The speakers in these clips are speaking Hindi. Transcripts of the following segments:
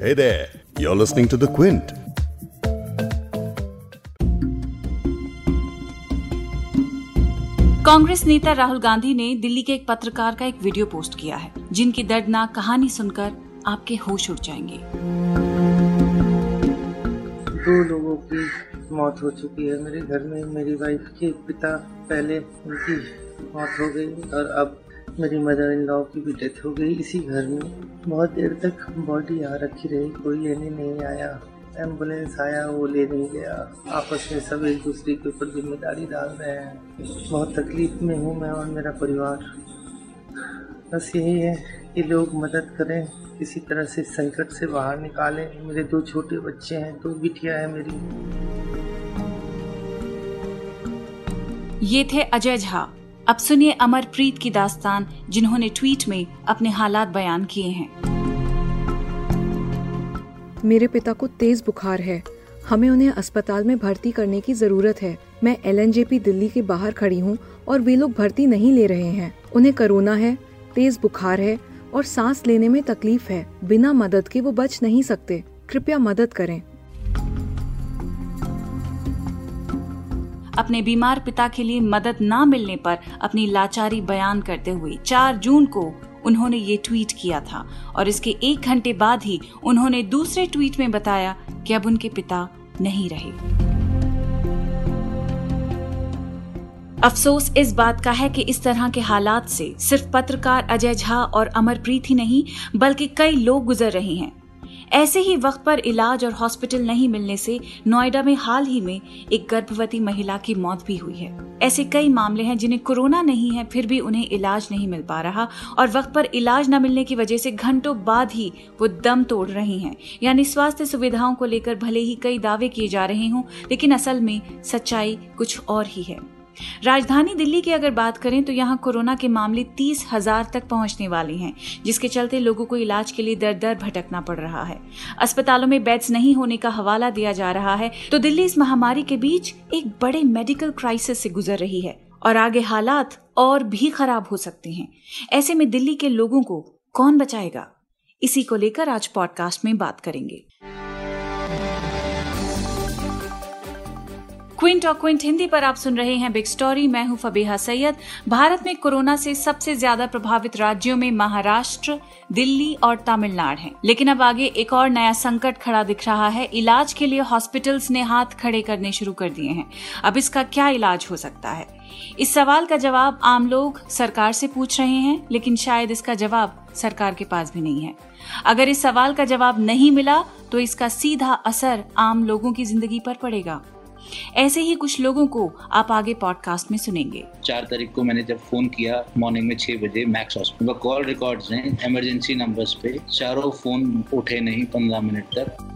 Hey there, you're listening to The Quint. Congress नेता राहुल गांधी ने दिल्ली के एक पत्रकार का एक वीडियो पोस्ट किया है जिनकी दर्दनाक कहानी सुनकर आपके होश उड़ जाएँगे दो लोगों की मौत हो चुकी है मेरे घर में मेरी वाइफ के पिता पहले उनकी मौत हो गई और अब मेरी मदर इन लॉ की भी डेथ हो गई इसी घर में। बहुत देर तक बॉडी यहाँ रखी रही, कोई लेने नहीं आया। एंबुलेंस आया, वो ले नहीं गया। आपस में सब एक दूसरे के ऊपर ज़िम्मेदारी डाल रहे हैं। बहुत तकलीफ़ में हूँ मैं और मेरा परिवार। बस यही है कि लोग मदद करें, किसी तरह से संकट से बाहर निकालें। मेरे दो छोटे बच्चे हैं, दो बिटिया है मेरी। ये थे अजय झा। अब सुनिए अमरप्रीत की दास्तान, जिन्होंने ट्वीट में अपने हालात बयान किए हैं। मेरे पिता को तेज बुखार है। हमें उन्हें अस्पताल में भर्ती करने की ज़रूरत है। मैं एल दिल्ली के बाहर खड़ी हूँ और वे लोग भर्ती नहीं ले रहे हैं। उन्हें कोरोना है, तेज बुखार है और सांस लेने में तकलीफ़ है। बिना मदद के वो बच नहीं सकते। कृपया मदद करें। अपने बीमार पिता के लिए मदद न मिलने पर अपनी लाचारी बयान करते हुए 4 जून को उन्होंने ये ट्वीट किया था और इसके एक घंटे बाद ही उन्होंने दूसरे ट्वीट में बताया कि अब उनके पिता नहीं रहे। अफसोस इस बात का है कि इस तरह के हालात से सिर्फ़ पत्रकार अजय झा और अमरप्रीत ही नहीं, बल्कि कई लोग गुजर रहे हैं। ऐसे ही वक्त पर इलाज और हॉस्पिटल नहीं मिलने से नोएडा में हाल ही में एक गर्भवती महिला की मौत भी हुई है। ऐसे कई मामले हैं जिन्हें कोरोना नहीं है, फिर भी उन्हें इलाज नहीं मिल पा रहा और वक्त पर इलाज न मिलने की वजह से घंटों बाद ही वो दम तोड़ रही हैं। यानी स्वास्थ्य सुविधाओं को लेकर भले ही कई दावे किए जा रहे हों, लेकिन असल में सच्चाई कुछ और ही है। राजधानी दिल्ली की अगर बात करें तो यहाँ कोरोना के मामले तीस हज़ार तक पहुँचने वाले हैं, जिसके चलते लोगों को इलाज के लिए दर दर भटकना पड़ रहा है। अस्पतालों में बेड्स नहीं होने का हवाला दिया जा रहा है तो दिल्ली इस महामारी के बीच एक बड़े मेडिकल क्राइसिस से गुजर रही है, और आगे हालात और भी खराब हो सकते हैं। ऐसे में दिल्ली के लोगों को कौन बचाएगा? इसी को लेकर आज पॉडकास्ट में बात करेंगे। क्विंट और क्विंट हिंदी पर आप सुन रहे हैं बिग स्टोरी मैं हूँ फबीहा सैयद। भारत में कोरोना से सबसे ज़्यादा प्रभावित राज्यों में महाराष्ट्र, दिल्ली और तमिलनाडु हैं। लेकिन अब आगे एक और नया संकट खड़ा दिख रहा है। इलाज के लिए हॉस्पिटल्स ने हाथ खड़े करने शुरू कर दिए हैं। अब इसका क्या इलाज हो सकता है? इस सवाल का जवाब आम लोग सरकार से पूछ रहे हैं, लेकिन शायद इसका जवाब सरकार के पास भी नहीं है। अगर इस सवाल का जवाब नहीं मिला तो इसका सीधा असर आम लोगों की ज़िंदगी पर पड़ेगा। ऐसे ही कुछ लोगों को आप आगे पॉडकास्ट में सुनेंगे। चार तारीख को मैंने जब फ़ोन किया मॉर्निंग में छह बजे मैक्स हॉस्पिटल कॉल रिकॉर्ड हैं इमरजेंसी नंबर्स पे। चारों फ़ोन उठे नहीं पंद्रह मिनट तक।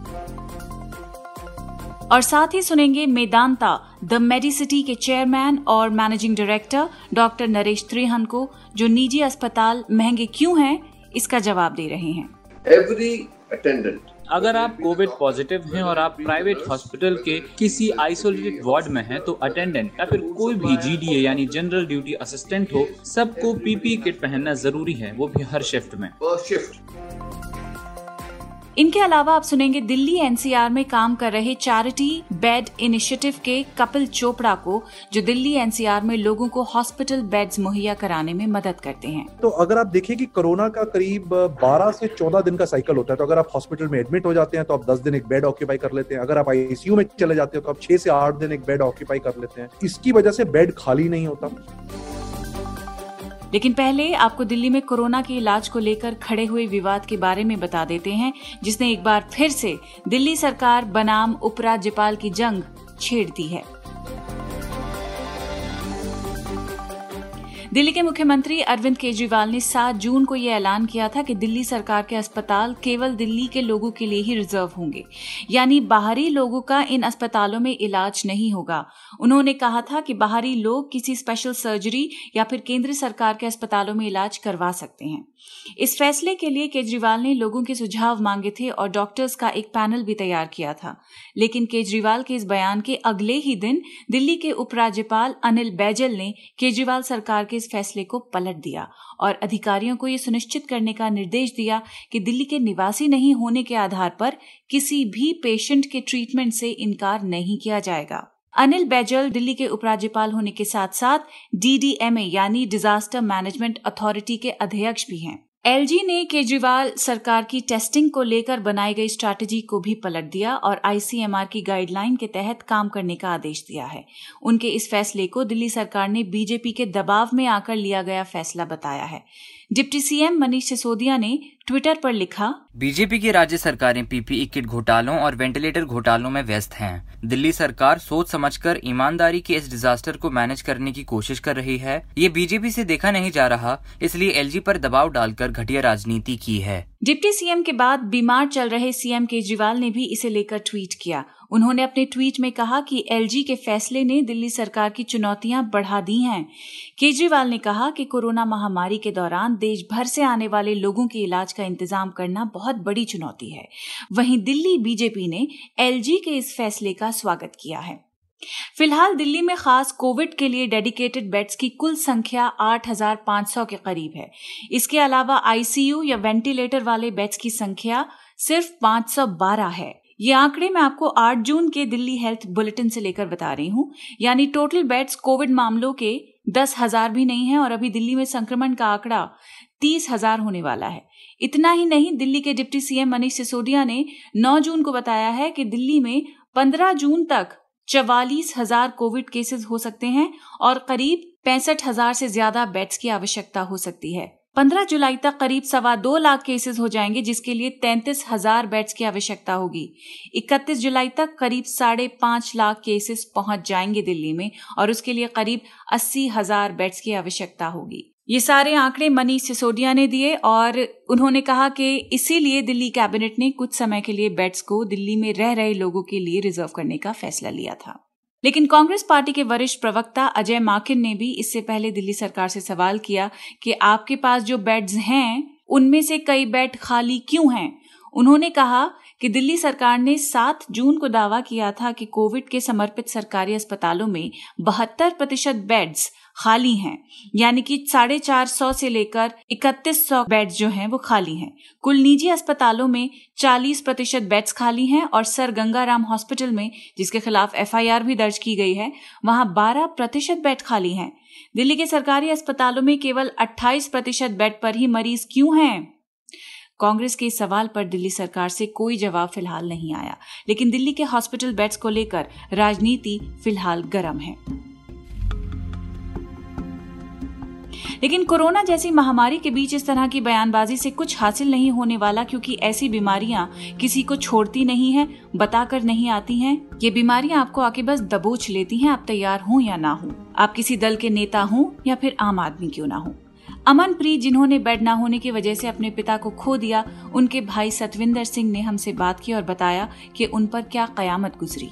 और साथ ही सुनेंगे मेदांता द मेडिसिटी के चेयरमैन और managing director doctor Naresh Trehan को जो निजी अस्पताल महँगे क्यों हैं इसका जवाब दे रहे हैं। एवरी अटेंडेंट अगर आप कोविड पॉजिटिव हैं और आप प्राइवेट हॉस्पिटल के किसी आइसोलेटेड वार्ड में हैं तो अटेंडेंट या फिर कोई भी जीडीए यानी जनरल ड्यूटी असिस्टेंट हो, सबको पीपी किट पहनना ज़रूरी है, वो भी हर शिफ्ट में। शिफ्ट इनके अलावा आप सुनेंगे दिल्ली एनसीआर में काम कर रहे चैरिटी बेड इनिशिएटिव के कपिल चोपड़ा को, जो दिल्ली एनसीआर में लोगों को हॉस्पिटल बेड्स मुहैया कराने में मदद करते हैं। तो अगर आप देखें कि कोरोना का करीब 12 से 14 दिन का साइकिल होता है तो अगर आप हॉस्पिटल में एडमिट हो जाते हैं तो आप 10 दिन एक बेड ऑक्यूपाई कर लेते हैं। अगर आप आईसीयू में चले जाते हैं तो आप 6 से 8 दिन एक बेड ऑक्यूपाई कर लेते हैं। इसकी वजह से बेड खाली नहीं होता। लेकिन पहले आपको दिल्ली में कोरोना के इलाज को लेकर खड़े हुए विवाद के बारे में बता देते हैं, जिसने एक बार फिर से दिल्ली सरकार बनाम उपराज्यपाल की जंग छेड़ दी है। दिल्ली के मुख्यमंत्री अरविंद केजरीवाल ने 7 जून को यह ऐलान किया था कि दिल्ली सरकार के अस्पताल केवल दिल्ली के लोगों के लिए ही रिज़र्व होंगे। यानी बाहरी लोगों का इन अस्पतालों में इलाज नहीं होगा। उन्होंने कहा था कि बाहरी लोग किसी स्पेशल सर्जरी या फिर केंद्र सरकार के अस्पतालों में इलाज करवा सकते हैं। इस फैसले के लिए केजरीवाल ने लोगों के सुझाव मांगे थे और डॉक्टर्स का एक पैनल भी तैयार किया था। लेकिन केजरीवाल के इस बयान के अगले ही दिन दिल्ली के उपराज्यपाल अनिल बैजल ने केजरीवाल सरकार के इस फैसले को पलट दिया और अधिकारियों को ये सुनिश्चित करने का निर्देश दिया कि दिल्ली के निवासी नहीं होने के आधार पर किसी भी पेशेंट के ट्रीटमेंट से इनकार नहीं किया जाएगा। अनिल बैजल दिल्ली के उपराज्यपाल होने के साथ साथ डीडीएमए यानी डिजास्टर मैनेजमेंट अथॉरिटी के अध्यक्ष भी हैं। एलजी ने केजरीवाल सरकार की टेस्टिंग को लेकर बनाई गई स्ट्रैटेजी को भी पलट दिया और आईसीएमआर की गाइडलाइन के तहत काम करने का आदेश दिया है। उनके इस फैसले को दिल्ली सरकार ने बीजेपी के दबाव में आकर लिया गया फैसला बताया है। डिप्टी सीएम मनीष सिसोदिया ने ट्विटर पर लिखा बीजेपी की राज्य सरकारें पीपीई किट घोटालों और वेंटिलेटर घोटालों में व्यस्त हैं। दिल्ली सरकार सोच समझकर ईमानदारी के इस डिजास्टर को मैनेज करने की कोशिश कर रही है ये बीजेपी से देखा नहीं जा रहा इसलिए एलजी पर दबाव डालकर घटिया राजनीति की है डिप्टी सीएम के बाद बीमार चल रहे सीएम केजरीवाल ने भी इसे लेकर ट्वीट किया उन्होंने अपने ट्वीट में कहा कि एलजी के फैसले ने दिल्ली सरकार की चुनौतियाँ बढ़ा दी हैं। केजरीवाल ने कहा कि कोरोना महामारी के दौरान देश भर से आने वाले लोगों के इलाज का इंतज़ाम करना बहुत बड़ी चुनौती है। वहीं दिल्ली बीजेपी ने एलजी के इस फैसले का स्वागत किया है। फ़िलहाल दिल्ली में खास कोविड के लिए डेडिकेटेड बेड्स की कुल संख्या 8,500 के करीब है। इसके अलावा आईसीयू या वेंटिलेटर वाले बेड्स की संख्या सिर्फ़ 512 है। ये आंकड़े मैं आपको 8 जून के दिल्ली हेल्थ बुलेटिन से लेकर बता रही हूँ। यानी टोटल बेड्स कोविड मामलों के दस हज़ार भी नहीं है और अभी दिल्ली में संक्रमण का आंकड़ा तीस हज़ार होने वाला है। इतना ही नहीं, दिल्ली के डिप्टी सीएम मनीष सिसोदिया ने 9 जून को बताया है कि दिल्ली में 15 जून तक चवालीस हज़ार कोविड केसेस हो सकते हैं और करीब पैंसठ हज़ार से ज़्यादा बेड्स की आवश्यकता हो सकती है। 15 जुलाई तक करीब सवा दो लाख केसेस हो जाएँगे, जिसके लिए तैंतीस हज़ार बेड्स की आवश्यकता होगी। 31 जुलाई तक करीब साढ़े पाँच लाख केसेस पहुँच जाएँगे दिल्ली में, और उसके लिए करीब अस्सी हज़ार बेड्स की आवश्यकता होगी। ये सारे आंकड़े मनीष सिसोदिया ने दिए, और उन्होंने कहा कि इसीलिए दिल्ली कैबिनेट ने कुछ समय के लिए बेड्स को दिल्ली में रह रहे लोगों के लिए रिज़र्व करने का फैसला लिया था। लेकिन कांग्रेस पार्टी के वरिष्ठ प्रवक्ता अजय माकिन ने भी इससे पहले दिल्ली सरकार से सवाल किया कि आपके पास जो बेड्स हैं, उनमें से कई बेड खाली क्यों हैं? उन्होंने कहा कि दिल्ली सरकार ने 7 जून को दावा किया था कि कोविड के समर्पित सरकारी अस्पतालों में बहत्तर प्रतिशत बेड्स खाली हैं। यानी कि साढ़े चार सौ से लेकर इकतीस सौ बेड जो हैं, वो खाली हैं। कुल निजी अस्पतालों में चालीस प्रतिशत बेड्स खाली हैं और सर गंगाराम हॉस्पिटल में, जिसके खिलाफ एफआईआर भी दर्ज की गई है, वहाँ बारह प्रतिशत बेड खाली हैं। दिल्ली के सरकारी अस्पतालों में केवल 28 प्रतिशत बेड पर ही मरीज़ क्यों हैं? कांग्रेस के इस सवाल पर दिल्ली सरकार से कोई जवाब फ़िलहाल नहीं आया। लेकिन दिल्ली के हॉस्पिटल बेड्स को लेकर राजनीति फ़िलहाल गर्म है। लेकिन कोरोना जैसी महामारी के बीच इस तरह की बयानबाजी से कुछ हासिल नहीं होने वाला क्योंकि ऐसी बीमारियाँ किसी को छोड़ती नहीं है, बताकर नहीं आती हैं। ये बीमारियाँ आपको आके बस दबोच लेती हैं, आप तैयार हों या ना हो। आप किसी दल के नेता हों या फिर आम आदमी क्यों ना हो। अमन अमनप्रीत, जिन्होंने बेड ना होने की वजह से अपने पिता को खो दिया, उनके भाई सतविंदर सिंह ने हमसे बात की और बताया कि उन पर क्या कयामत गुजरी।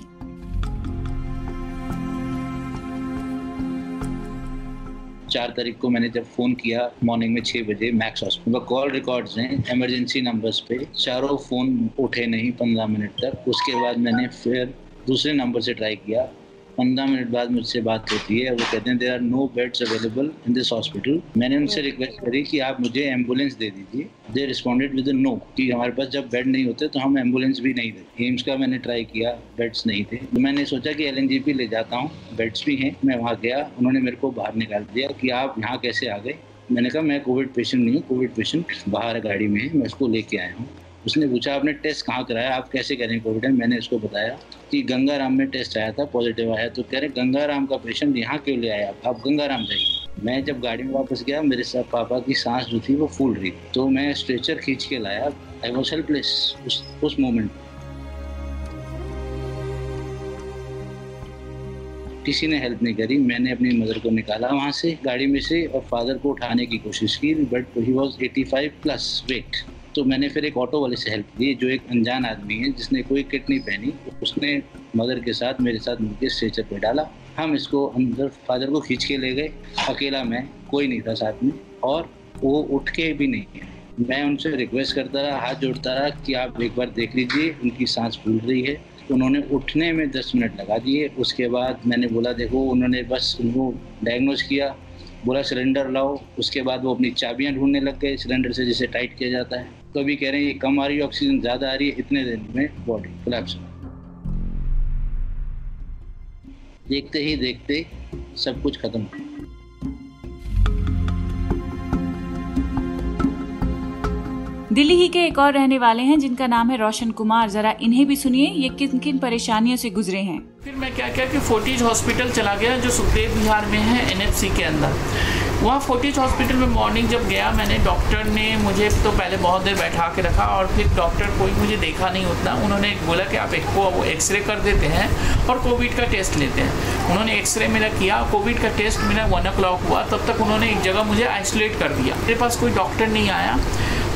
चार तारीख को मैंने जब फ़ोन किया मॉर्निंग में छह बजे मैक्स हॉस्पिटल कॉल रिकॉर्ड्स हैं इमरजेंसी नंबर्स पे। चारों फ़ोन उठे नहीं पंद्रह मिनट तक। उसके बाद मैंने फिर दूसरे नंबर से ट्राई किया। पंद्रह मिनट बाद मुझसे बात होती है वो कहते हैं there are no beds available in this hospital मैंने उनसे रिक्वेस्ट करी कि आप मुझे एंबुलेंस दे दीजिए। दे रिस्पॉन्डेड विद नो कि हमारे पास जब बेड नहीं होते तो हम एंबुलेंस भी नहीं देते। एम्स का मैंने ट्राई किया बेड्स नहीं थे। तो मैंने सोचा कि एलएनजीपी ले जाता हूँ बेड्स भी हैं। मैं वहाँ गया उन्होंने मेरे को बाहर निकाल दिया कि आप यहाँ कैसे आ गए? मैंने कहा मैं कोविड पेशेंट नहीं हूँ कोविड पेशेंट बाहर गाड़ी में है मैं उसको लेके आया हूँ। उसने पूछा आपने टेस्ट कहाँ कराया? आप कैसे करें कोविड है मैंने उसको बताया कि गंगाराम में टेस्ट आया था पॉजिटिव आया। तो कह रहे, गंगाराम का पेशेंट यहाँ क्यों ले आया? आप गंगाराम जाइए। मैं जब गाड़ी में वापस गया, मेरे साथ पापा की सांस जो थी वो फूल रही। तो मैं स्ट्रेचर खींच के लाया। आई वॉज़ हेल्पलेस उस उस मोमेंट किसी ने हेल्प नहीं करी। मैंने अपनी मदर को निकाला वहाँ से, गाड़ी में से, और फादर को उठाने की कोशिश की। But he was 85 plus weight तो मैंने फिर एक ऑटो वाले से हेल्प ली जो एक अनजान आदमी है, जिसने कोई किट नहीं पहनी, उसने मदर के साथ, मेरे साथ मिलकर स्ट्रेचर पे डाला। हम इसको अंदर फादर को खींच के ले गए। अकेला मैं, कोई नहीं था साथ में, और वो उठ के भी नहीं है। मैं उनसे रिक्वेस्ट करता रहा, हाथ जोड़ता रहा कि आप एक बार देख लीजिए, उनकी सांस फूल रही है। उन्होंने उठने में दस मिनट लगा दिए। उसके बाद मैंने बोला, देखो, उन्होंने बस उनको डायग्नोज किया। बोला, सिलेंडर लाओ। उसके बाद वो अपनी चाबियाँ ढूँढने लग गए। सिलेंडर से जिसे टाइट किया जाता है। तो अभी कह रहे हैं ये कम आ रही है ऑक्सीजन ज़्यादा आ रही है इतने दिन में बॉडी कोलैप्स देखते ही देखते सब कुछ खत्म। दिल्ली ही के एक और रहने वाले हैं जिनका नाम है रोशन कुमार। जरा इन्हें भी सुनिए ये किन किन परेशानियों से गुजरे हैं। फिर मैं क्या क्या कि फोर्टिज हॉस्पिटल चला गया जो सुखदेव बिहार में है एनएफसी के अंदर। वहाँ फोर्टिज हॉस्पिटल में मॉर्निंग जब गया, मैंने डॉक्टर ने मुझे तो पहले बहुत देर बैठा के रखा और फिर डॉक्टर कोई मुझे देखा नहीं उतना। उन्होंने बोला कि आप एक वो एक्सरे कर देते हैं और कोविड का टेस्ट लेते हैं। उन्होंने एक्सरे मेरा किया कोविड का टेस्ट मेरा वन ओ हुआ, तब तक उन्होंने एक जगह मुझे आइसोलेट कर दिया। मेरे पास कोई डॉक्टर नहीं आया।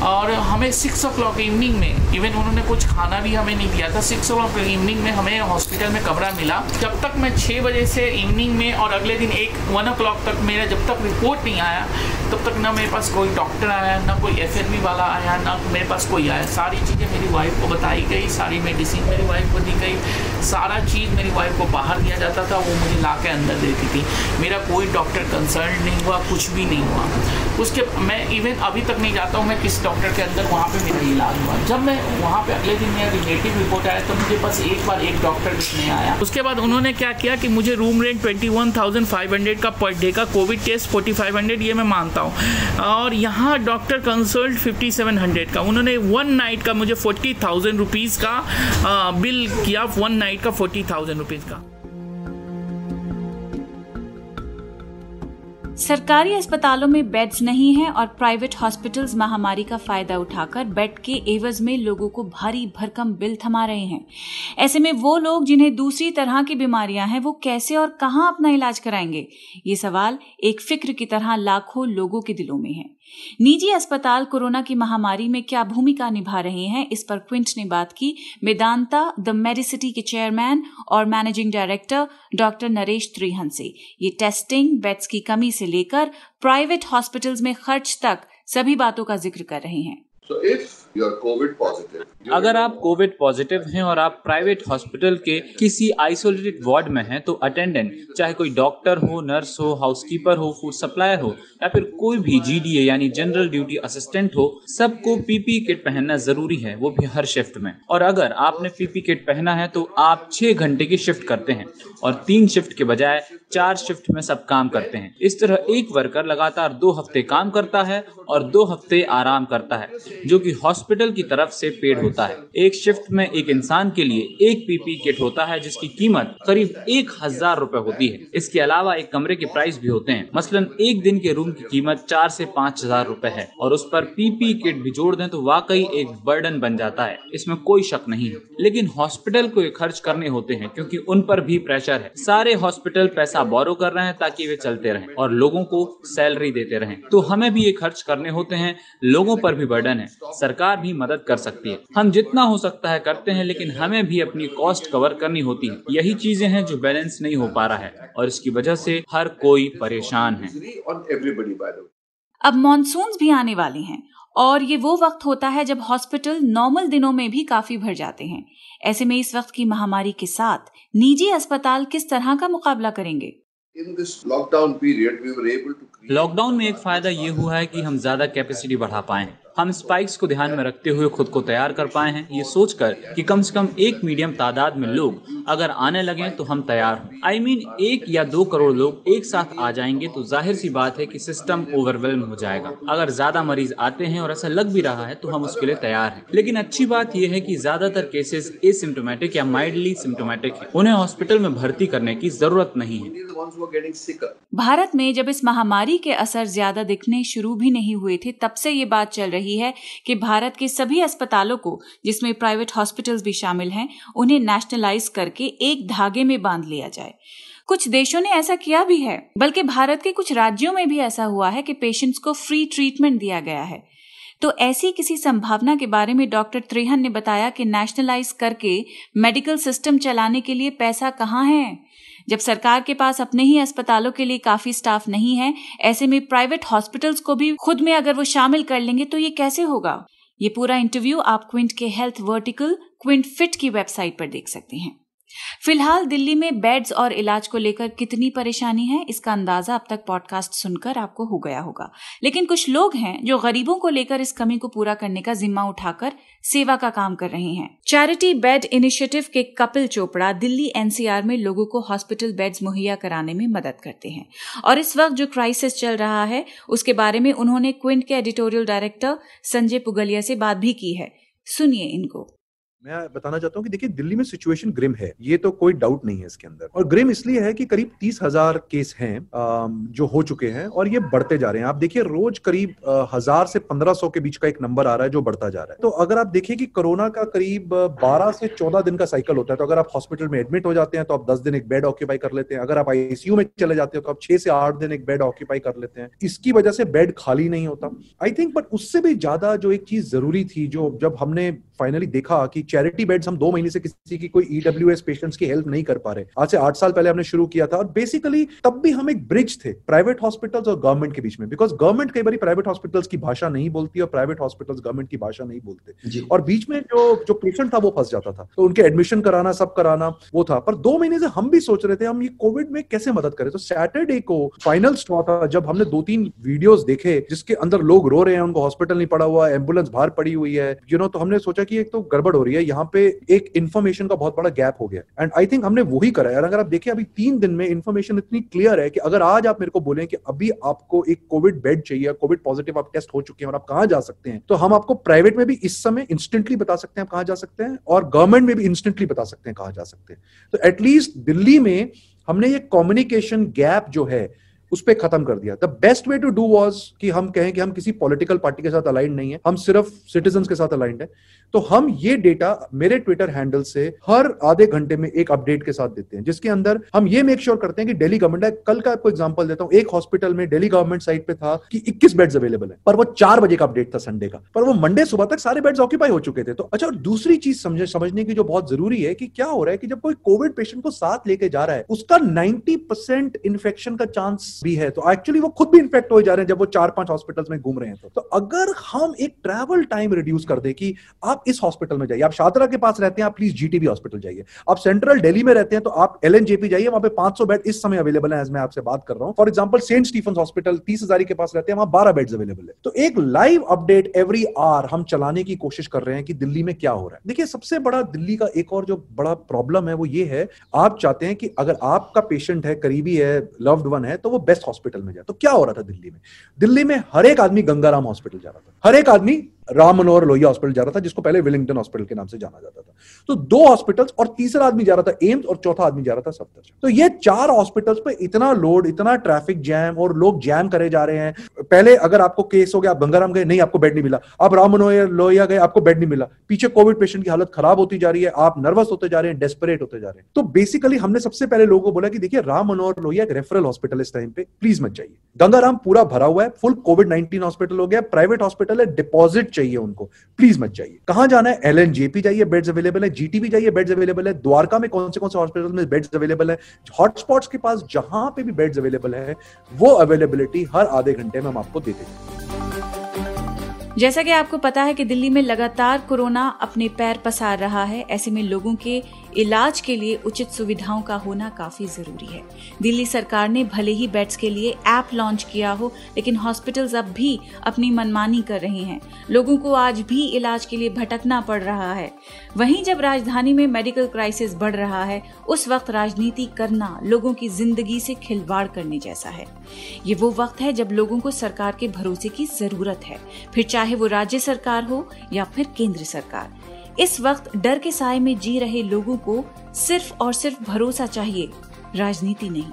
और हमें सिक्स ओ क्लॉक इवनिंग में इवन उन्होंने कुछ खाना भी हमें नहीं दिया था। सिक्स ओ क्लॉक इवनिंग में हमें हॉस्पिटल में कमरा मिला। जब तक मैं छः बजे से इवनिंग में और अगले दिन एक वन ओ तक मेरा जब तक रिपोर्ट नहीं आया तब तक ना मेरे पास कोई डॉक्टर आया, ना कोई एफ़ वाला आया, ना मेरे पास कोई आया। सारी चीज़ें मेरी वाइफ को बताई गई, सारी मेडिसिन मेरी वाइफ को दी गई, सारा चीज़ मेरी वाइफ को बाहर दिया जाता था, वो मुझे ला के अंदर देती थी। मेरा कोई डॉक्टर कंसल्ट नहीं हुआ, कुछ भी नहीं हुआ। उसके, मैं इवन अभी तक नहीं जाता हूँ, मैं किस डॉक्टर के अंदर वहाँ पर मेरा इलाज हुआ। जब मैं वहाँ पर अगले दिन मेरा रिलेटिव रिपोर्ट आया तो मुझे बस एक बार एक डॉक्टर दिखने आया। उसके बाद उन्होंने क्या किया कि मुझे रूम रेंट ट्वेंटी का पर डे का कोविड टेस्ट फोर्टी ये मैं मानता हूँ। और यहाँ doctor consult fifty seven hundred का। उन्होंने वन नाइट का मुझे फोर्टी थाउज़ेंड रुपीज़ का बिल किया। वन नाइट का फोर्टी थाउज़ेंड रुपीज़ का। सरकारी अस्पतालों में बेड्स नहीं हैं और प्राइवेट हॉस्पिटल्स महामारी का फ़ायदा उठाकर बेड के एवज में लोगों को भारी भरकम बिल थमा रहे हैं। ऐसे में वो लोग जिन्हें दूसरी तरह की बीमारियाँ हैं, वो कैसे और कहाँ अपना इलाज कराएँगे? ये सवाल एक फ़िक्र की तरह लाखों लोगों के दिलों में है। निजी अस्पताल कोरोना की महामारी में क्या भूमिका निभा रहे हैं, इस पर क्विंट ने बात की। मेदांता द मेडिसिटी के चेयरमैन और managing director doctor Naresh Trehan से। ये टेस्टिंग, बेड्स की कमी से लेकर प्राइवेट हॉस्पिटल्स में खर्च तक सभी बातों का ज़िक्र कर रहे हैं। So if COVID positive, अगर आप कोविड पॉजिटिव हैं और आप प्राइवेट हॉस्पिटल के किसी आइसोलेटेड वार्ड में हैं तो अटेंडेंट चाहे कोई डॉक्टर हो नर्स हो हाउसकीपर हो फ़ूड सप्लायर हो या फिर कोई भी जीडीए यानी जनरल ड्यूटी असिस्टेंट हो सबको पीपी किट पहनना ज़रूरी है वो भी हर शिफ्ट में। और अगर आपने पीपी किट पहना है तो आप छह घंटे की शिफ्ट करते हैं। और तीन शिफ्ट के बजाय चार शिफ्ट में सब काम करते हैं। इस तरह एक वर्कर लगातार दो हफ़्ते काम करता है और दो हफ़्ते आराम करता है जो कि हॉस्पिटल की तरफ़ से पेड होता है। एक शिफ्ट में एक इंसान के लिए एक पीपी किट होता है, जिसकी कीमत करीब एक हज़ार रूपए होती है। इसके अलावा एक कमरे के प्राइस भी होते हैं। मसलन, एक दिन के रूम की कीमत चार से पाँच हज़ार रूपए है। और उस पर पीपी किट भी जोड़ दें तो वाकई एक बर्डन बन जाता है। इसमें कोई शक नहीं है। लेकिन हॉस्पिटल को ये खर्च करने होते हैं, क्योंकि उन पर भी प्रेशर है। सारे हॉस्पिटल पैसा बोरो कर रहे हैं ताकि वे चलते रहें और लोगों को सैलरी देते रहें। तो हमें भी ये खर्च करने होते हैं। लोगों पर भी बर्डन है। सरकार भी मदद कर सकती है। हम जितना हो सकता है करते हैं लेकिन हमें भी अपनी कॉस्ट कवर करनी होती है। यही चीज़ें हैं जो बैलेंस नहीं हो पा रहा है और इसकी वजह से हर कोई परेशान है. अब मानसून भी आने वाले हैं और ये वो वक्त होता है जब हॉस्पिटल नॉर्मल दिनों में भी काफ़ी भर जाते हैं। ऐसे में इस वक्त की महामारी के साथ निजी अस्पताल किस तरह का मुकाबला करेंगे? लॉकडाउन में एक फ़ायदा ये हुआ है कि हम ज़्यादा कैपेसिटी बढ़ा पाए हैं। हम स्पाइक्स को ध्यान में रखते हुए खुद को तैयार कर पाए हैं। ये सोचकर कि कम से कम एक मीडियम तादाद में लोग अगर आने लगे तो हम तैयार हों। आई मीन एक या दो करोड़ लोग एक साथ आ जाएँगे तो ज़ाहिर सी बात है कि सिस्टम ओवरवेलम हो जाएगा। अगर ज़्यादा मरीज़ आते हैं और ऐसा लग भी रहा है तो हम उसके लिए तैयार हैं। लेकिन अच्छी बात यह है कि ज़्यादातर केसेस एसिम्टोमेटिक या माइल्डली सिम्टोमेटिक है। उन्हें हॉस्पिटल में भर्ती करने की ज़रूरत नहीं है. भारत में जब इस महामारी के असर ज़्यादा दिखने शुरू भी नहीं हुए थे, तब से ये बात चल रही है कि भारत के सभी अस्पतालों को, जिसमें प्राइवेट हॉस्पिटल्स भी शामिल हैं, उन्हें नेशनलाइज करके एक धागे में बाँध लिया जाए। कुछ देशों ने ऐसा किया भी है, बल्कि भारत के कुछ राज्यों में भी ऐसा हुआ है कि पेशेंट्स को फ्री ट्रीटमेंट दिया गया है। तो ऐसी किसी संभावना के बारे में डॉक्टर त्रेहन ने बताया कि नेशनलाइज करके मेडिकल सिस्टम चलाने के लिए पैसा कहाँ है? जब सरकार के पास अपने ही अस्पतालों के लिए काफ़ी स्टाफ नहीं है, ऐसे में प्राइवेट हॉस्पिटल्स को भी खुद में अगर वो शामिल कर लेंगे तो ये कैसे होगा? ये पूरा इंटरव्यू आप क्विंट के हेल्थ वर्टिकल क्विंट फिट की वेबसाइट पर देख सकते हैं। फ़िलहाल दिल्ली में बेड्स और इलाज को लेकर कितनी परेशानी है, इसका अंदाज़ा अब तक पॉडकास्ट सुनकर आपको हो गया होगा। लेकिन कुछ लोग हैं जो गरीबों को लेकर इस कमी को पूरा करने का जिम्मा उठाकर सेवा का काम कर रहे हैं। चैरिटी बेड इनिशिएटिव के कपिल चोपड़ा दिल्ली एनसीआर में लोगों को हॉस्पिटल बेड्स मुहैया कराने में मदद करते हैं। और इस वक्त जो क्राइसिस चल रहा है, उसके बारे में उन्होंने क्विंट के एडिटोरियल डायरेक्टर संजय पुगलिया से बात भी की है। सुनिए इनको। मैं बताना चाहता हूँ कि देखिए, दिल्ली में सिचुएशन ग्रिम है। ये तो कोई डाउट नहीं है इसके अंदर। और ग्रिम इसलिए है कि करीब तीस हज़ार केस हैं जो हो चुके हैं और ये बढ़ते जा रहे हैं। आप देखिए, रोज करीब हज़ार से पंद्रह सौ के बीच का एक नंबर आ रहा है जो बढ़ता जा रहा है। तो अगर आप देखिए कि कोरोना का करीब बारह से चौदह दिन का साइकिल होता है तो अगर आप हॉस्पिटल में एडमिट हो जाते हैं तो आप दस दिन एक बेड ऑक्यूपाई कर लेते हैं। अगर आप आईसीयू में चले जाते हैं तो आप छह से आठ दिन एक बेड ऑक्यूपाई कर लेते हैं। इसकी वजह से बेड खाली नहीं होता। आई थिंक बट उससे भी ज़्यादा जो एक चीज़ ज़रूरी थी, जो जब हमने फाइनली देखा कि चैरिटी बेड्स हम दो महीने से किसी की कोई ईडब्ल्यू एस पेशेंट्स की हेल्प नहीं कर पा रहे। आज से आठ साल पहले हमने शुरू किया था और बेसिकली तब भी हम एक ब्रिज थे प्राइवेट हॉस्पिटल्स और गवर्नमेंट के बीच में। बिकॉज़ गवर्नमेंट कई बार प्राइवेट हॉस्पिटल्स की भाषा नहीं बोलती और प्राइवेट हॉस्पिटल्स गवर्नमेंट की भाषा नहीं बोलते। और बीच में जो जो पेशेंट था वो फंस जाता था। तो उनके एडमिशन कराना सब कराना वो था। पर दो महीने से हम भी सोच रहे थे हम ये कोविड में कैसे मदद करें? तो सैटरडे को फाइनल स्टॉ था जब हमने दो तीन वीडियोस देखे जिसके अंदर लोग रो रहे हैं उनको हॉस्पिटल नहीं पड़ा हुआ एंबुलेंस बाहर पड़ी हुई है। यू नो तो हमने सोचा कि एक तो गड़बड़ हो रही है। यहाँ पे एक इन्फॉर्मेशन का बहुत बड़ा गैप हो गया एंड आई थिंक हमने वही करा है। अगर आप देखिए अभी तीन दिन में इन्फॉर्मेशन इतनी क्लियर है कि अगर आज आप मेरे को बोले कि अभी आपको एक कोविड बेड चाहिए कोविड पॉजिटिव आप टेस्ट हो चुके हैं और आप कहाँ जा सकते हैं तो हम आपको प्राइवेट में भी इस समय इंस्टेंटली बता सकते हैं आप कहाँ जा सकते हैं और गवर्नमेंट में भी इंस्टेंटली बता सकते हैं कहाँ जा सकते हैं। तो एटलीस्ट दिल्ली में हमने ये कम्युनिकेशन गैप जो है उस पर खत्म कर दिया। The best way to do was कि हम कहें कि हम किसी पॉलिटिकल पार्टी के साथ अलाइंड नहीं है। हम सिर्फ़ सिटीजन के साथ अलाइंड है। तो हम ये डेटा मेरे ट्विटर हैंडल से हर आधे घंटे में एक अपडेट के साथ देते हैं, जिसके अंदर हम ये मेक श्योर sure करते हैं कि डेली गवर्नमेंट कल का आपको एग्जांपल देता हूँ, एक हॉस्पिटल में डेली गवर्नमेंट साइट पे था कि 21 बेड्स अवेलेबल है, पर वो चार बजे का अपडेट था संडे का। पर वो मंडे सुबह तक सारे बेड्स ऑक्यूपाई हो चुके थे। तो अच्छा और दूसरी चीज़ समझे, समझने की जो बहुत ज़रूरी है कि क्या हो रहा है कि जब कोई कोविड पेशेंट को साथ लेके जा रहा है, उसका नाइनटी इन्फेक्शन का चांस भी है तो एक्चुअली वो खुद भी इन्फेक्ट हो जा रहे हैं जब वो चार पाँच हॉस्पिटल्स में घूम रहे हैं। तो, अगर हम एक ट्रैवल टाइम रिड्यूस कर दे कि आप इस हॉस्पिटल में जाइए आप शादरा के पास रहते हैं आप प्लीज़ जीटीबी हॉस्पिटल जाइए। आप सेंट्रल दिल्ली में रहते हैं तो आप एल जाइए वहाँ पे 500 बेड इस समय अवेलेबल है मैं आपसे बात कर रहा हूँ। For example Saint Stephen hospital तीस के पास रहते हैं वहाँ बारह बेड्स अवेलेबल है। तो एक लाइव अपडेट एवरी आवर हम चलाने की कोशिश कर रहे हैं कि दिल्ली में क्या हो रहा है। देखिए सबसे बड़ा दिल्ली का एक और जो बड़ा प्रॉब्लम है वो ये है आप चाहते हैं कि अगर आपका पेशेंट है करीबी है लव्ड वन है तो वो बेस्ट हॉस्पिटल में जाए तो क्या हो रहा था दिल्ली में? दिल्ली में हर एक आदमी गंगाराम हॉस्पिटल जा रहा था। हर एक आदमी राम मनोहर लोहिया हॉस्पिटल जा रहा था, जिसको पहले विलिंगटन हॉस्पिटल के नाम से जाना जाता था। तो दो हॉस्पिटल्स और तीसरा आदमी जा रहा था, एम्स और चौथा आदमी जा रहा था, सफदरजंग। तो ये चार हॉस्पिटल्स पे इतना लोड, इतना ट्रैफ़िक जैम और लोग जैम करे जा रहे हैं। पहले अगर आपको केस हो गया, आप गंगाराम गए, नहीं, आपको बेड नहीं मिला। आप राम मनोहर लोहिया गए, आपको बेड नहीं मिला। पीछे कोविड पेशेंट की हालत खराब होती जा रही है, आप नर्वस होते जा रहे हैं, डेस्परेट होते जा रहे हैं। तो बेसिकली हमने सबसे पहले लोगों को बोला कि देखिए राम मनोहर लोहिया एक रेफरल हॉस्पिटल इस टाइम पे प्लीज़ मत जाइए। गंगाराम पूरा भरा हुआ है फुल कोविड नाइनटीन हॉस्पिटल हो गया प्राइवेट हॉस्पिटल है डिपॉजिट चाहिए उनको। प्लीज़ मत जाइए। कहाँ जाना है? एल एनजेपी जाइए बेड्स अवेलेबल है। जीटीबी जाइए बेड्स अवेलेबल है। द्वारका में कौन से कौन से हॉस्पिटल में बेड्स अवेलेबल है? हॉटस्पॉट्स के पास जहाँ पे भी बेड्स अवेलेबल है, वो अवेलेबिलिटी हर आधे घंटे में हम आपको देते देंगे। जैसा कि आपको पता है कि दिल्ली में लगातार कोरोना अपने पैर पसार रहा है, ऐसे में लोगों के इलाज के लिए उचित सुविधाओं का होना काफ़ी ज़रूरी है। दिल्ली सरकार ने भले ही बेड्स के लिए ऐप लॉन्च किया हो, लेकिन हॉस्पिटल्स अब भी अपनी मनमानी कर रहे हैं। लोगों को आज भी इलाज के लिए भटकना पड़ रहा है। वहीं जब राजधानी में मेडिकल क्राइसिस बढ़ रहा है, उस वक्त राजनीति करना लोगों की ज़िंदगी से खिलवाड़ करने जैसा है। ये वो वक्त है जब लोगों को सरकार के भरोसे की ज़रूरत है। फिर चाहे वो राज्य सरकार हो या फिर केंद्र सरकार। इस वक्त डर के साय में जी रहे लोगों को सिर्फ़ और सिर्फ़ भरोसा चाहिए, राजनीति नहीं।